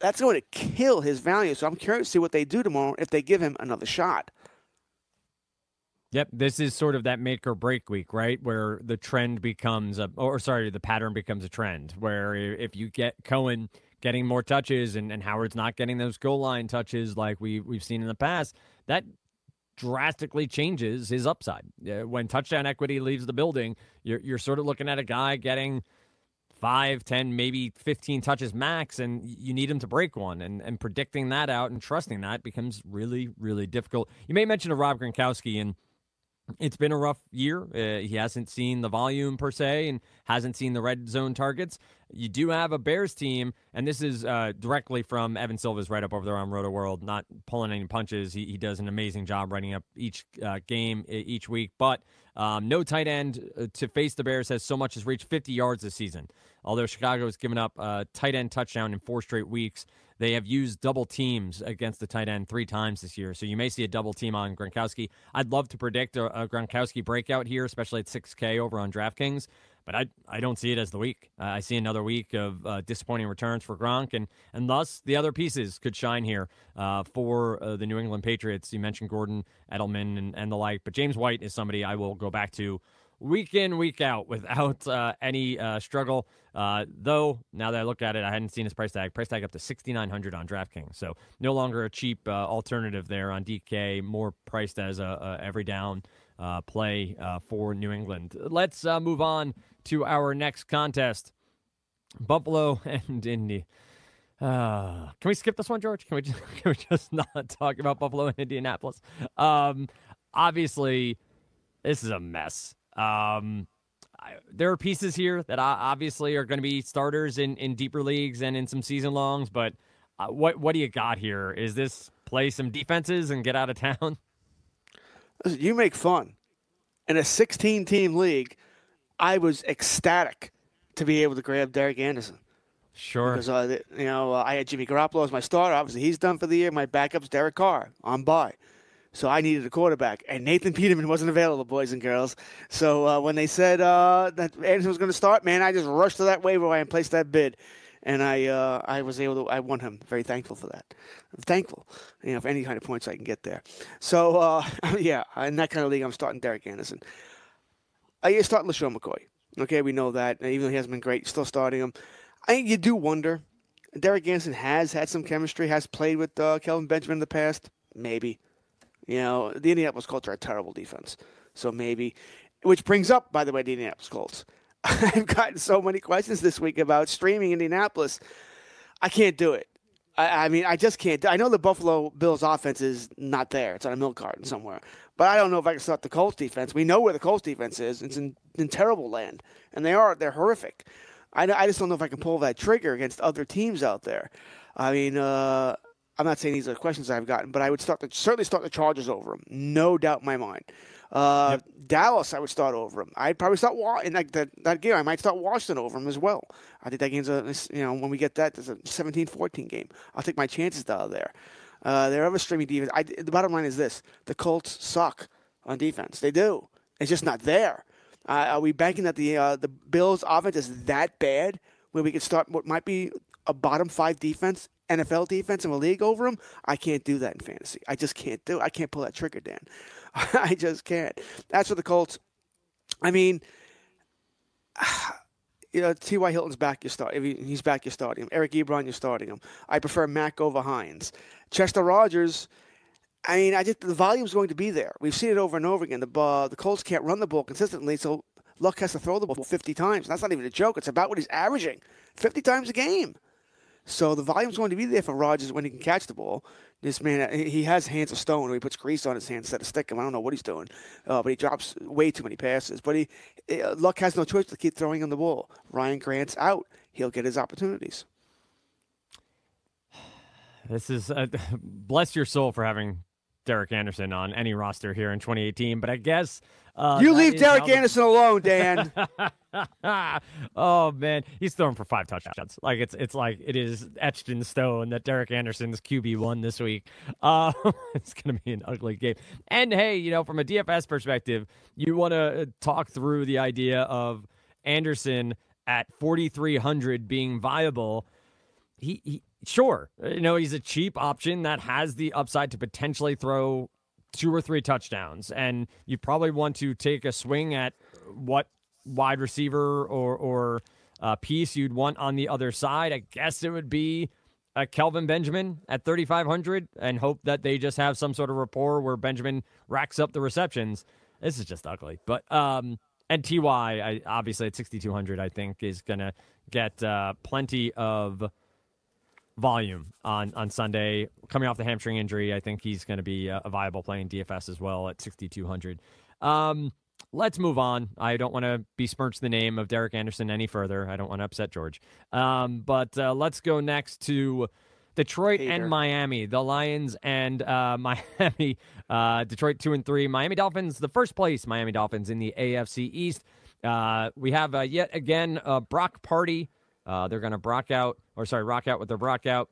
that's going to kill his value. So I'm curious to see what they do tomorrow if they give him another shot. Yep, this is sort of that make or break week, right? Where the trend becomes a, or sorry, the pattern becomes a trend. Where if you get Cohen getting more touches and, and Howard's not getting those goal line touches like we we've seen in the past, that drastically changes his upside. When touchdown equity leaves the building, you're you're sort of looking at a guy getting five, ten, maybe fifteen touches max, and you need him to break one. And and predicting that out and trusting that becomes really, really difficult. You may mention a Rob Gronkowski and it's been a rough year. Uh, he hasn't seen the volume per se and hasn't seen the red zone targets. You do have a Bears team, and this is uh, directly from Evan Silva's right up over there on Roto World, not pulling any punches. He, he does an amazing job writing up each uh, game each week. But um, no tight end uh, to face the Bears has so much as reached 50 yards this season. Although Chicago has given up a tight end touchdown in four straight weeks, they have used double teams against the tight end three times this year. So you may see a double team on Gronkowski. I'd love to predict a, a Gronkowski breakout here, especially at 6K over on DraftKings. But I I don't see it as the week. Uh, I see another week of uh, disappointing returns for Gronk, and and thus the other pieces could shine here uh, for uh, the New England Patriots. You mentioned Gordon, Edelman, and, and the like, but James White is somebody I will go back to week in, week out without uh, any uh, struggle. Uh, though now that I look at it, I hadn't seen his price tag. Price tag up to sixty nine hundred on DraftKings, so no longer a cheap uh, alternative there on DK. More priced as a, a every down uh, play uh, for New England. Let's move on to our next contest: Buffalo and Indy. Uh, can we skip this one, George? Can we just, can we just not talk about Buffalo and Indianapolis? Um, obviously, this is a mess. Um, I, there are pieces here that obviously are going to be starters in, in deeper leagues and in some season longs, but uh, what what do you got here? Is this play some defenses and get out of town? You make fun. In a 16 team league, I was ecstatic to be able to grab Derek Anderson. Sure. Because, uh, you know, uh, I had Jimmy Garoppolo as my starter. Obviously, he's done for the year. My backup's Derek Carr on bye. So I needed a quarterback, and Nathan Peterman wasn't available, boys and girls. So uh, when they said uh, that Anderson was going to start, man, I just rushed to that waiver wire and placed that bid, and I uh, I was able to I won him. Very thankful for that. I'm thankful, you know, for any kind of points I can get there. So uh, yeah, in that kind of league, I'm starting Derek Anderson. I starting LeSean McCoy. Okay, we know that. Even though he hasn't been great, still starting him. I you do wonder. Derek Anderson has had some chemistry, has played with uh, Kelvin Benjamin in the past. Maybe. You know, the Indianapolis Colts are a terrible defense. So maybe, which brings up, by the way, the Indianapolis Colts. I've gotten so many questions this week about streaming Indianapolis. I can't do it. I, I mean, I just can't. I know the Buffalo Bills offense is not there. It's on a milk carton somewhere. But I don't know if I can start the Colts defense. We know where the Colts defense is. It's in, in terrible land. And they are. They're horrific. I, I just don't know if I can pull that trigger against other teams out there. I mean, uh, I'm not saying these are questions I've gotten, but I would start the, certainly start the Chargers over them, no doubt in my mind. Uh, yep. Dallas, I would start over them. I'd probably start in that, that, that game. I might start Washington over them as well. I think that game's a you know when we get that, it's a 17-14 game. I'll take my chances out of there. Uh, their other streaming defense. I, the bottom line is this: the Colts suck on defense. They do. It's just not there. Uh, are we banking that the uh, the Bills' offense is that bad where we could start what might be a bottom five defense NFL defense in a league over them, I can't do that in fantasy. I just can't do it. I can't pull that trigger, Dan. I just can't. That's for the Colts. I mean, you know, T.Y. Hilton's back, you start. He's back, you're starting him. Eric Ebron, you're starting him. I prefer Mack over Hines. Chester Rogers, I mean, I just the volume's going to be there. We've seen it over and over again. The uh, the Colts can't run the ball consistently, so Luck has to throw the ball 50 times. That's not even a joke. It's about what he's averaging 50 times a game. So the volume's going to be there for Rogers when he can catch the ball. This man, he has hands of stone. Where he puts grease on his hands instead of stick him. I don't know what he's doing, uh, but he drops way too many passes. But he, uh, Luck has no choice but to keep throwing him the ball. Ryan Grant's out. He'll get his opportunities. This is uh, bless your soul for having Derek Anderson on any roster here in 2018. But I guess uh, you leave Derek Anderson alone, Dan. oh man, he's throwing for five touchdowns. Like it's it's like it is etched in stone that Derek Anderson's QB one this week. Uh, it's going to be an ugly game. And hey, you know, from a DFS perspective, you want to talk through the idea of Anderson at 4,300 being viable. He, he sure, you know, he's a cheap option that has the upside to potentially throw two or three touchdowns, and you probably want to take a swing at what wide receiver or or uh, piece you'd want on the other side. I guess it would be a Kelvin Benjamin at 3,500 and hope that they just have some sort of rapport where Benjamin racks up the receptions. This is just ugly. But, um, and TY, I, obviously at 6,200, I think is going to get uh, plenty of volume on, on Sunday. Coming off the hamstring injury, I think he's going to be a, a viable play in DFS as well at 6,200. Um, let's move on. I don't want to besmirch the name of Derek Anderson any further. I don't want to upset George. Um, but uh, let's go next to Detroit Hater. and Miami. The Lions and uh, Miami. Uh, Detroit two and three. Miami Dolphins, the first place Miami Dolphins in the AFC East. Uh, we have uh, yet again a Brock Party. Uh, they're going to Brock out, or sorry, rock out with their Brock out.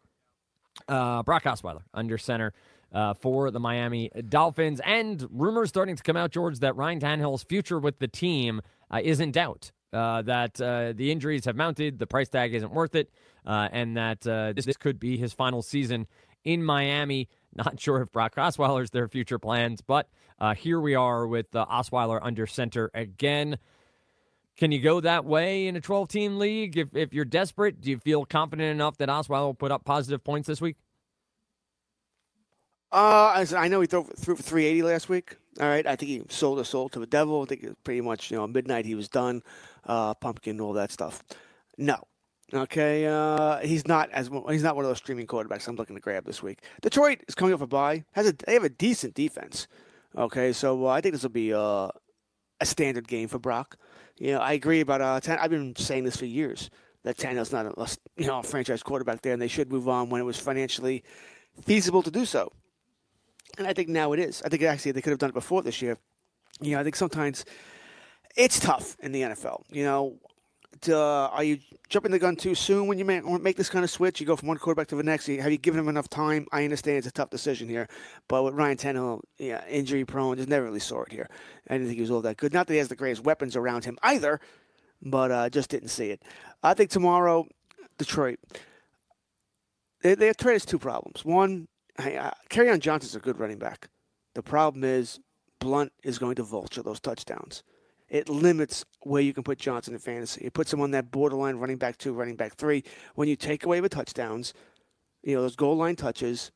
Uh, Brock Osweiler under center uh, for the Miami Dolphins. And rumors starting to come out, George, that Ryan Tannehill's future with the team uh, is in doubt. uh, that uh, the injuries have mounted, the price tag isn't worth it, uh, and that uh, this, this could be his final season in Miami. Not sure if Brock Osweiler's their future plans, but uh, here we are with uh, Osweiler under center again. Can you go that way in a 12 team league if, if you're desperate? Do you feel confident enough that Osweiler will put up positive points this week? Uh, I know he threw, threw for 380 last week. All right, I think he sold his soul to the devil. I think it was pretty much, you know, midnight he was done, uh, pumpkin, all that stuff. No, okay, uh, he's not as he's not one of those streaming quarterbacks I'm looking to grab this week. Detroit is coming off a bye. Has a they have a decent defense. Okay, so uh, I think this will be uh, a standard game for Brock. You know, I agree about uh, Tan- I've been saying this for years that Tannehill's not a you know a franchise quarterback there, and they should move on when it was financially feasible to do so. And I think now it is. I think actually they could have done it before this year. You know, I think sometimes it's tough in the NFL. You know, uh, are you jumping the gun too soon when you make, make this kind of switch? You go from one quarterback to the next. Have you given him enough time? I understand it's a tough decision here, but with Ryan Tannehill, yeah, injury prone, just never really saw it here. I didn't think he was all that good. Not that he has the greatest weapons around him either, but uh, just didn't see it. I think tomorrow, Detroit. They, their trade two problems. One, uh, Kerryon Johnson's a good running back. The problem is Blount is going to vulture those touchdowns. It limits where you can put Johnson in fantasy. It puts him on that borderline running back two, running back three. When you take away the touchdowns, you know those goal line touches,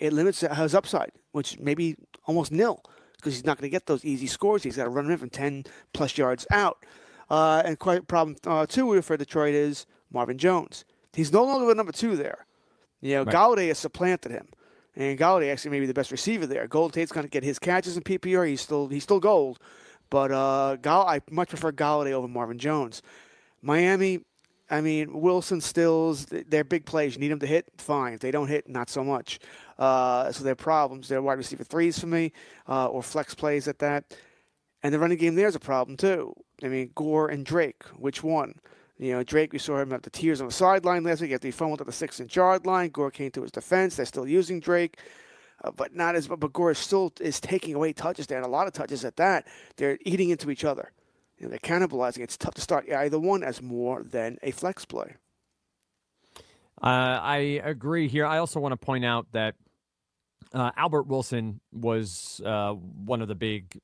it limits his upside, which maybe almost nil because he's not going to get those easy scores. He's got to run in from ten plus yards out. Uh, and quite a problem uh, two for Detroit is Marvin Jones. He's no longer the number two there. You know, right. Golladay has supplanted him. And Golladay actually may be the best receiver there. Golden Tate's going to get his catches in PPR. He's still he's still gold, but uh, I much prefer Golladay over Marvin Jones. Miami, I mean Wilson, Stills, they're big plays. You need them to hit, fine. If they don't hit, not so much. Uh, so they're problems. They're wide receiver threes for me, uh, or flex plays at that. And the running game there's a problem too. I mean Gore and Drake, which one? You know, Drake, we saw him have the tears on the sideline last week after he fumbled at the six inch yard line. Gore came to his defense. They're still using Drake. Uh, but not as but Gore still is taking away touches there, and a lot of touches at that. They're eating into each other. You know, they're cannibalizing. It's tough to start either one as more than a flex play. Uh, I agree here. I also want to point out that uh, Albert Wilson was uh, one of the big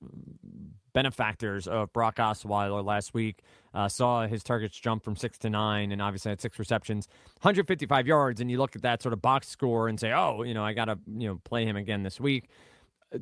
benefactors of Brock Osweiler last week. Uh, saw his targets jump from six to nine, and obviously had six receptions, 155 yards. And you look at that sort of box score and say, oh, you know, I got to you know play him again this week.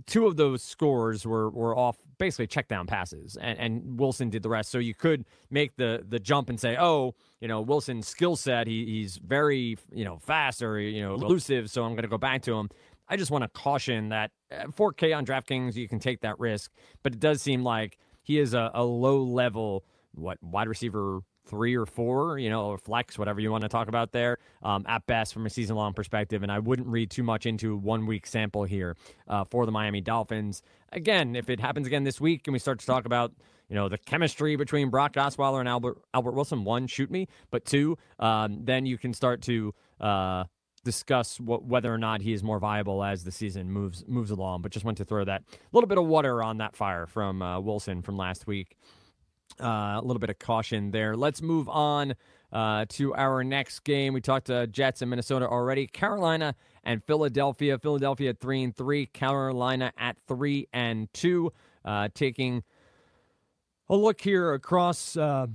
Two of those scores were were off basically check down passes, and, and Wilson did the rest. So you could make the the jump and say, oh, you know, Wilson's skill set, he, he's very you know fast or you know elusive, so I'm going to go back to him. I just want to caution that 4K uh, on DraftKings, you can take that risk, but it does seem like he is a, a low level what wide receiver three or four, you know, or flex, whatever you want to talk about there, um, at best from a season long perspective. And I wouldn't read too much into one week sample here uh, for the Miami Dolphins. Again, if it happens again this week and we start to talk about, you know, the chemistry between Brock Osweiler and Albert Albert Wilson, one, shoot me, but two, um, then you can start to uh, discuss what, whether or not he is more viable as the season moves moves along. But just want to throw that little bit of water on that fire from uh, Wilson from last week. Uh, a little bit of caution there. Let's move on uh, to our next game. We talked to Jets and Minnesota already. Carolina and Philadelphia. Philadelphia at three and three. Carolina at three and two. Uh, taking a look here across uh,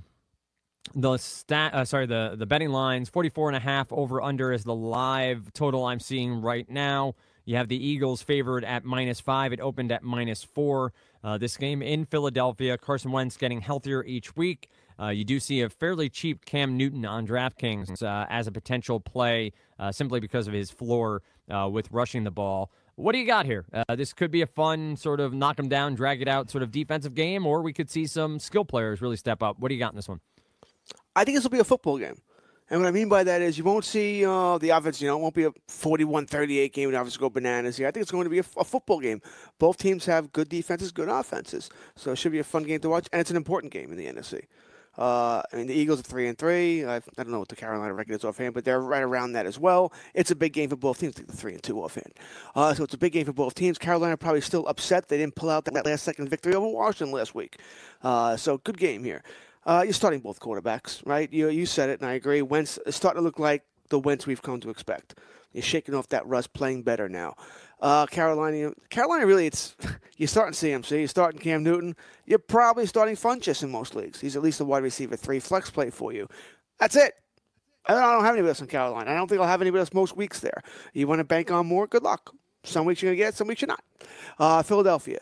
the stat uh, sorry the the betting lines 44 and a half over under is the live total i'm seeing right now you have the eagles favored at minus five it opened at minus four uh, this game in philadelphia carson wentz getting healthier each week uh, you do see a fairly cheap cam newton on draftkings uh, as a potential play uh, simply because of his floor uh, with rushing the ball what do you got here? this could be a fun sort of knock him down, drag it out sort of defensive game, or we could see some skill players really step up. What do you got in this one? I think this will be a football game. And what I mean by that is you won't see uh, the offense, you know, it won't be a 41 38 game and offense go bananas here. I think it's going to be a, a, football game. Both teams have good defenses, good offenses. So it should be a fun game to watch. And it's an important game in the NFC. Uh, I mean, the Eagles are 3 and 3. I, I don't know what the Carolina record is offhand, but they're right around that as well. It's a big game for both teams. The 3 and 2 offhand. Uh, so it's a big game for both teams. Carolina probably still upset they didn't pull out that last second victory over Washington last week. Uh, so good game here. Uh, you're starting both quarterbacks, right? You you said it, and I agree. Wentz is starting to look like the Wentz we've come to expect. You're shaking off that rust, playing better now. Uh, Carolina, Carolina, really, it's you're starting CMC, you're starting Cam Newton, you're probably starting Funchess in most leagues. He's at least a wide receiver three flex play for you. That's it. I don't, I don't have anybody else in Carolina. I don't think I'll have anybody else most weeks there. You want to bank on more? Good luck. Some weeks you're gonna get, some weeks you're not. Uh, Philadelphia,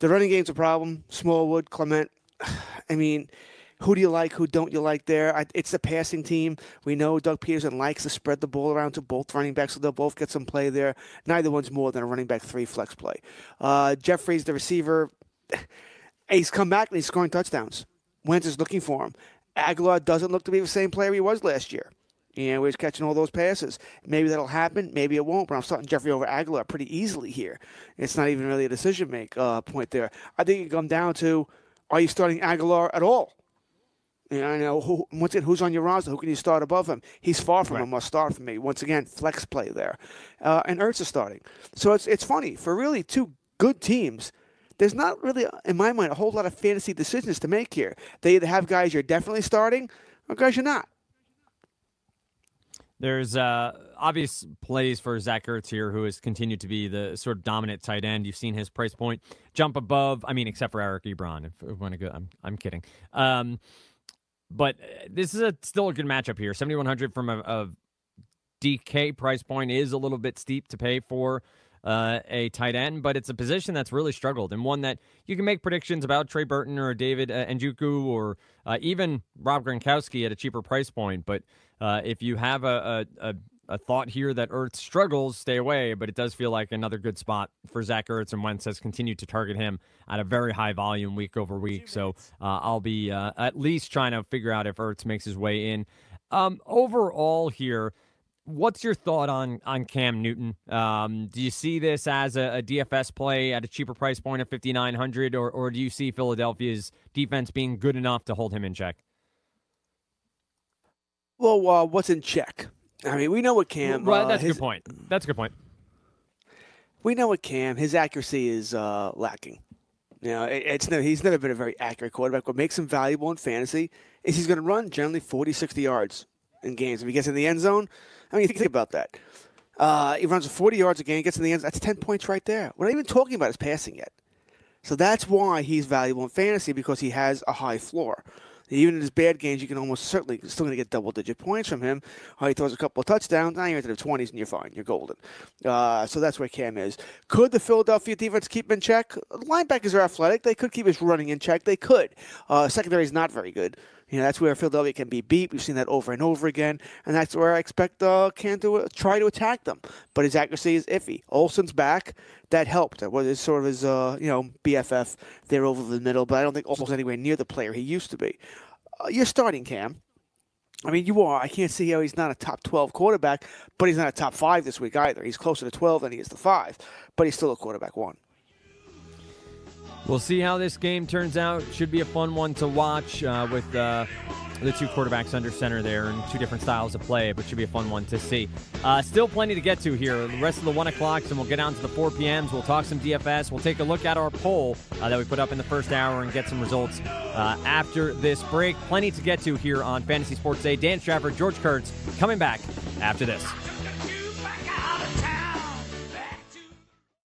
the running game's a problem. Smallwood, Clement. I mean, who do you like? Who don't you like there? I, it's the passing team. We know Doug Pederson likes to spread the ball around to both running backs, so they'll both get some play there. Neither one's more than a running back three flex play. Uh, Jeffries, the receiver, he's come back and he's scoring touchdowns. Wentz is looking for him. Agholor doesn't look to be the same player he was last year. You know, he's catching all those passes. Maybe that'll happen. Maybe it won't. But I'm starting Jeffery over Agholor pretty easily here. It's not even really a decision make uh, point there. I think it come down to are you starting Agholor at all? You know, I know who, once again, who's on your roster? Who can you start above him? He's far from a must start for me. Once again, flex play there, uh, and Ertz is starting. So it's it's funny for really two good teams. There's not really, in my mind, a whole lot of fantasy decisions to make here. They either have guys you're definitely starting, or guys you're not. There's uh, obvious plays for Zach Ertz here, who has continued to be the sort of dominant tight end. You've seen his price point jump above. I mean, except for Eric Ebron. If we want to go, I'm, I'm kidding. Um, but uh, this is a, still a good matchup here. 7,100 from a, a DK price point is a little bit steep to pay for uh, a tight end, but it's a position that's really struggled and one that you can make predictions about Trey Burton or David uh, Njoku or uh, even Rob Gronkowski at a cheaper price point. But uh, if you have a, a, a a thought here that Ertz struggles, stay away, but it does feel like another good spot for Zach Ertz, and Wentz has continued to target him at a very high volume week over week. So uh, I'll be uh, at least trying to figure out if Ertz makes his way in. Um, overall, here, what's your thought on on Cam Newton? Um, do you see this as a, a, DFS play at a cheaper price point of fifty nine hundred, or or do you see Philadelphia's defense being good enough to hold him in check? Well, uh, what's in check? I mean, we know what Cam. Right, uh, that's his, a good point. That's a good point. We know what Cam. His accuracy is uh, lacking. You know, it, it's no, he's never been a very accurate quarterback. What makes him valuable in fantasy is he's going to run generally 40, 60 yards in games. If he gets in the end zone, I mean, think about that. Uh, he runs 40 yards a game, gets in the end. Zone, that's 10 points right there. We're not even talking about his passing yet. So that's why he's valuable in fantasy because he has a high floor. Even in his bad games, you can almost certainly still going to get double digit points from him. Oh, he throws a couple of touchdowns. Now you're into the 20s and you're fine. You're golden. Uh, so that's where Cam is. Could the Philadelphia defense keep him in check? Linebackers are athletic. They could keep his running in check. They could. Uh, secondary is not very good. You know, that's where Philadelphia can be beat. We've seen that over and over again, and that's where I expect uh, Cam to uh, try to attack them. But his accuracy is iffy. Olsen's back. That helped. That was sort of his, uh, you know, BFF there over the middle, but I don't think Olsen's anywhere near the player he used to be. Uh, you're starting Cam. I mean, you are. I can't see how he's not a top 12 quarterback, but he's not a top five this week either. He's closer to 12 than he is to five, but he's still a quarterback one. We'll see how this game turns out. Should be a fun one to watch uh, with uh, the two quarterbacks under center there and two different styles of play, but should be a fun one to see. Uh, still plenty to get to here. The rest of the 1 o'clocks, and we'll get on to the 4 p.m.s. We'll talk some DFS. We'll take a look at our poll uh, that we put up in the first hour and get some results uh, after this break. Plenty to get to here on Fantasy Sports Day. Dan Strafford, George Kurtz coming back after this.